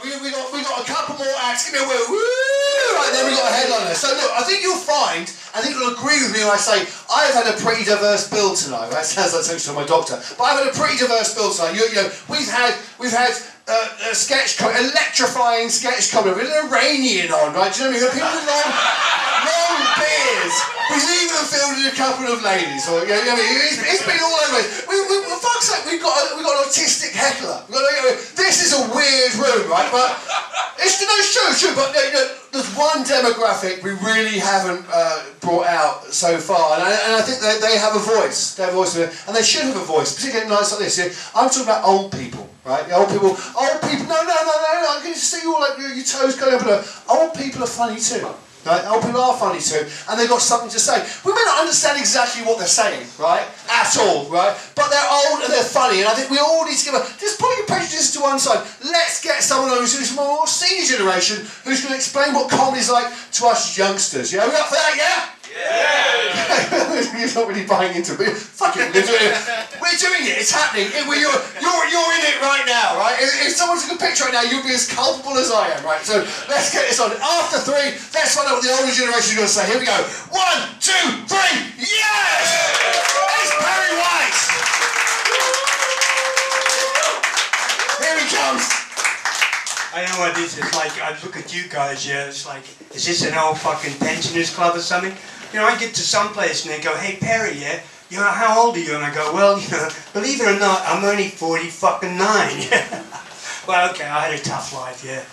We, we, got, we got a couple more acts. Give me a woo. Woo! Right, then we got a headliner. So look, I think you'll find, I think you'll agree with me when I say I've had a pretty diverse bill tonight. That sounds like something from my doctor. But I've had a pretty diverse bill tonight. You, you know, we've had, we've had uh, a sketch, electrifying sketch comedy with an Iranian on, right? Do you know what I mean? People with long, beards. We've even fielded a couple of ladies. Or, you know, it's, been all over. We, we, for fuck's sake, we've got, a, we've got an autistic heckler. Got you know, this is a weird room, right? But it's, no, it's true, it's. But you know, there's one demographic we really haven't uh, brought out so far, and I, and I think they, they have a voice. They have a voice, and they should have a voice, particularly at nights like this. I'm talking about old people, right? The old people, old people. No, no, no, no, no. I can see you all like your, your toes going up. And up. Old people are funny too. Right? Old people are funny too, and they've got something to say. We may not understand exactly what they're saying, right? At all, right? But they're old and they're funny, and I think we all need to give a. Just put your prejudices to one side. Let's get someone who's who's more senior generation who's going to explain what comedy's like to us youngsters. Yeah, we up for that? Yeah. Yeah. You're not really buying into it. Fucking, we're doing it. We're doing it. It's happening. It- we're- you're, you're, you're in it right now, right? If, if someone took a picture right now, you'll be as culpable as I am, right? So let's get this on. After three, let's find out what the older generation is going to say. Here we go. One, two, three. Yes! It's Peri Whyte. Here he comes. I know what this is like. I look at you guys, yeah, it's like, is this an old fucking pensioners club or something? You know, I get to some place and they go, hey Peri, yeah, you know, how old are you? And I go, well, you know, believe it or not, I'm only 40 fucking nine. well, okay, I had a tough life, yeah.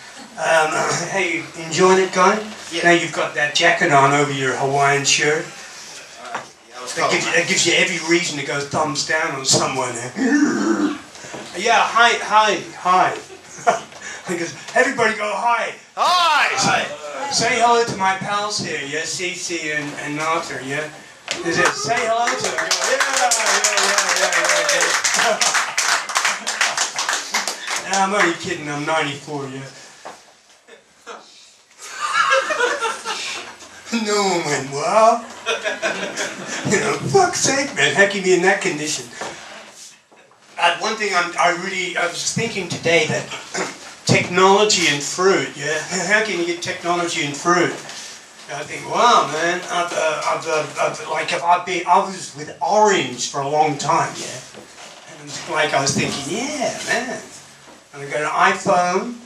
Um, hey, you enjoying it, guy? Yeah. Now you've got that jacket on over your Hawaiian shirt. Was That gives, you, that gives you every reason to go thumbs down on someone. eh? yeah, hi, hi, hi. because everybody go hi. Hi. hi. Say hello to my pals here, yeah, Cece and, and Narter, yeah. Is it say hello to them? Go, yeah, yeah, yeah, yeah, yeah. yeah, I'm only kidding. I'm 94, yeah. no man, well, you know, fuck's sake, man, how can you be in that condition? One thing I'm, I really, I was thinking today that technology and fruit, yeah, how can you get technology and fruit? I think, wow, man, I've, uh, I've, uh, I've, like, I've been, I was with orange for a long time, yeah. And like I was thinking, yeah, man. And I got an iPhone,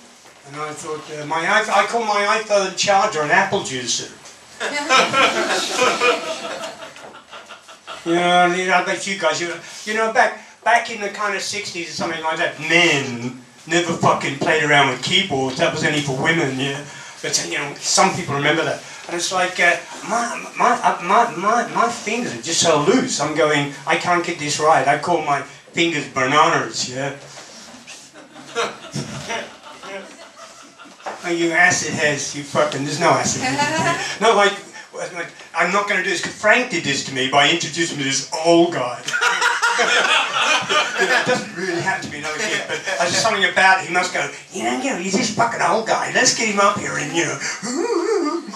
and I thought, uh, my I call my iPhone charger an apple juicer. You know, I bet you guys, you know, you know, back back in the kind of 60s or something like that, men never fucking played around with keyboards. That was only for women, yeah. But, you know, some people remember that. And it's like, uh, my, my, uh, my, my, my fingers are just so loose. I'm going, I can't get this right. I call my fingers bananas, yeah. Oh, you acid heads, you fucking, there's no acid heads. No, like, I'm not going to do this. Frank did this to me by introducing me to this old guy. You know, it doesn't really have to be another kid, but there's just something about it. He must go, you know, you know, he's this fucking old guy. Let's get him up here and, you know.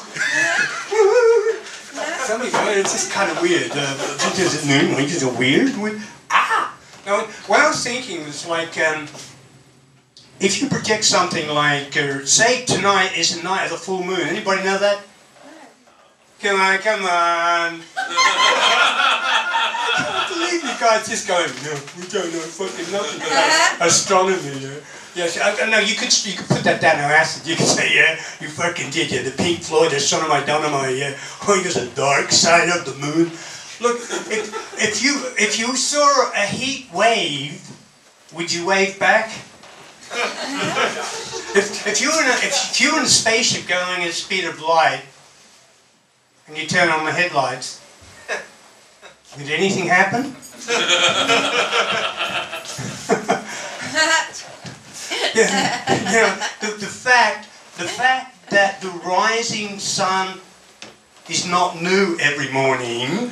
Something, it's just kind of weird. Uh, just, no, it's just weird. weird. Ah! Now, what I was thinking was like, um, if you project something like, uh, say tonight is the night of the full moon. Anybody know that? Come on, come on. You guys just going, no, we don't know fucking nothing about uh-huh. astronomy. Yeah. Yes, I, I- no, you could you could put that down on acid. You could say, yeah, you fucking did, yeah. The Pink Floyd, the Son of My Dynamite, yeah. Oh, there's a dark side of the moon. Look, if, if you if you saw a heat wave, would you wave back? if, if you were in a, if you were in a spaceship going at the speed of light, and you turn on the headlights, would anything happen? yeah, the, the fact the fact that the rising sun is not new every morning,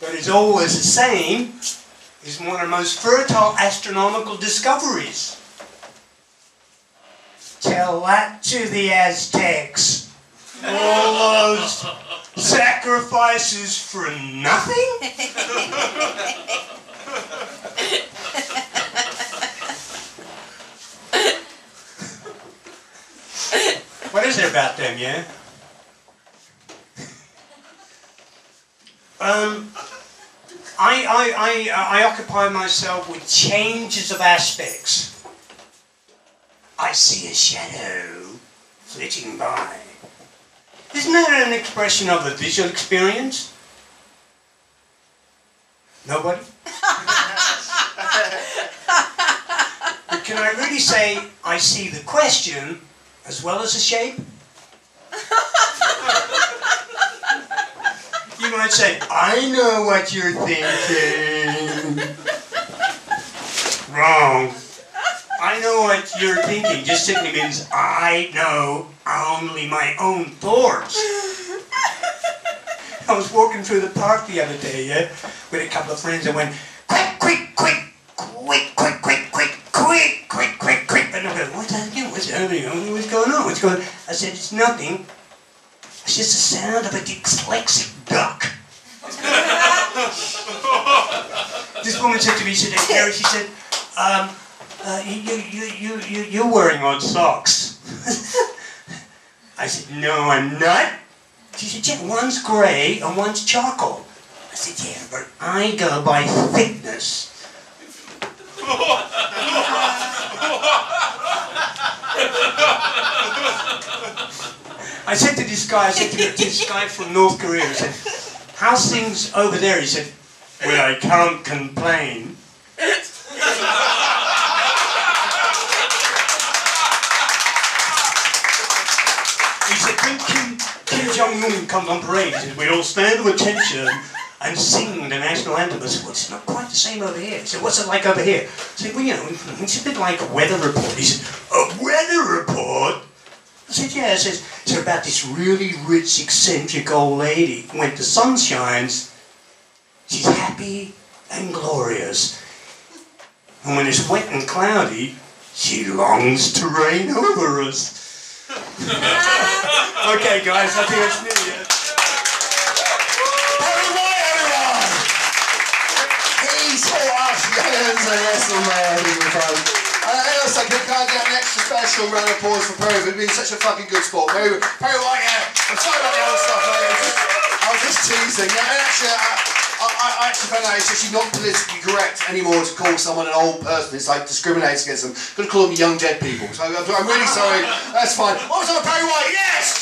but is always the same, is one of the most fertile astronomical discoveries. Tell that to the Aztecs. All those sacrifices for nothing? What is it about them, yeah? Um, I, I, I, I occupy myself with changes of aspects. I see a shadow flitting by. Isn't that an expression of the visual experience? Nobody? but can I really say I see the question as well as the shape? you might say, I know what you're thinking. Wrong. Know what you're thinking just simply means I know only my own thoughts. I was walking through the park the other day, yeah, with a couple of friends and went, quick, quick, quick, quick, quick, quick, quick, quick, quick, quick, quick. And I went, what's happening? What's happening? What's going on? What's going on? I said, it's nothing. It's just the sound of a dyslexic duck. this woman said to me, she said, Gary, she said, um, uh, you, you, you, you, you're wearing odd socks. I said, no, I'm not. She said, yeah, one's grey and one's charcoal. I said, yeah, but I go by thickness. I said to this guy, I said to this guy from North Korea, I said, how's things over there? He said, well, I can't complain. Kim Jong-un comes on parade, said, we all stand to attention and sing the national anthem. I said, well, it's not quite the same over here. He said, what's it like over here? I said, well, you know, it's a bit like a weather report. He said, a weather report? I said, yeah. I said, it's about this really rich, eccentric old lady. When the sun shines, she's happy and glorious. And when it's wet and cloudy, she longs to reign over us. okay, guys, I think that's New Year. Everyone, everyone! He's so awesome. That's all my everyone. Uh, also, we can't get an extra special round of applause for Peri. for being such a fucking good sport. Peri, Peri yeah. I'm sorry about the other stuff, mate. I was just teasing. Yeah, and actually, I, it's actually not politically correct anymore to call someone an old person. It's like discriminates against them. To call them young dead people. So I'm, really sorry. That's fine. Was on Peri Whyte? Yes!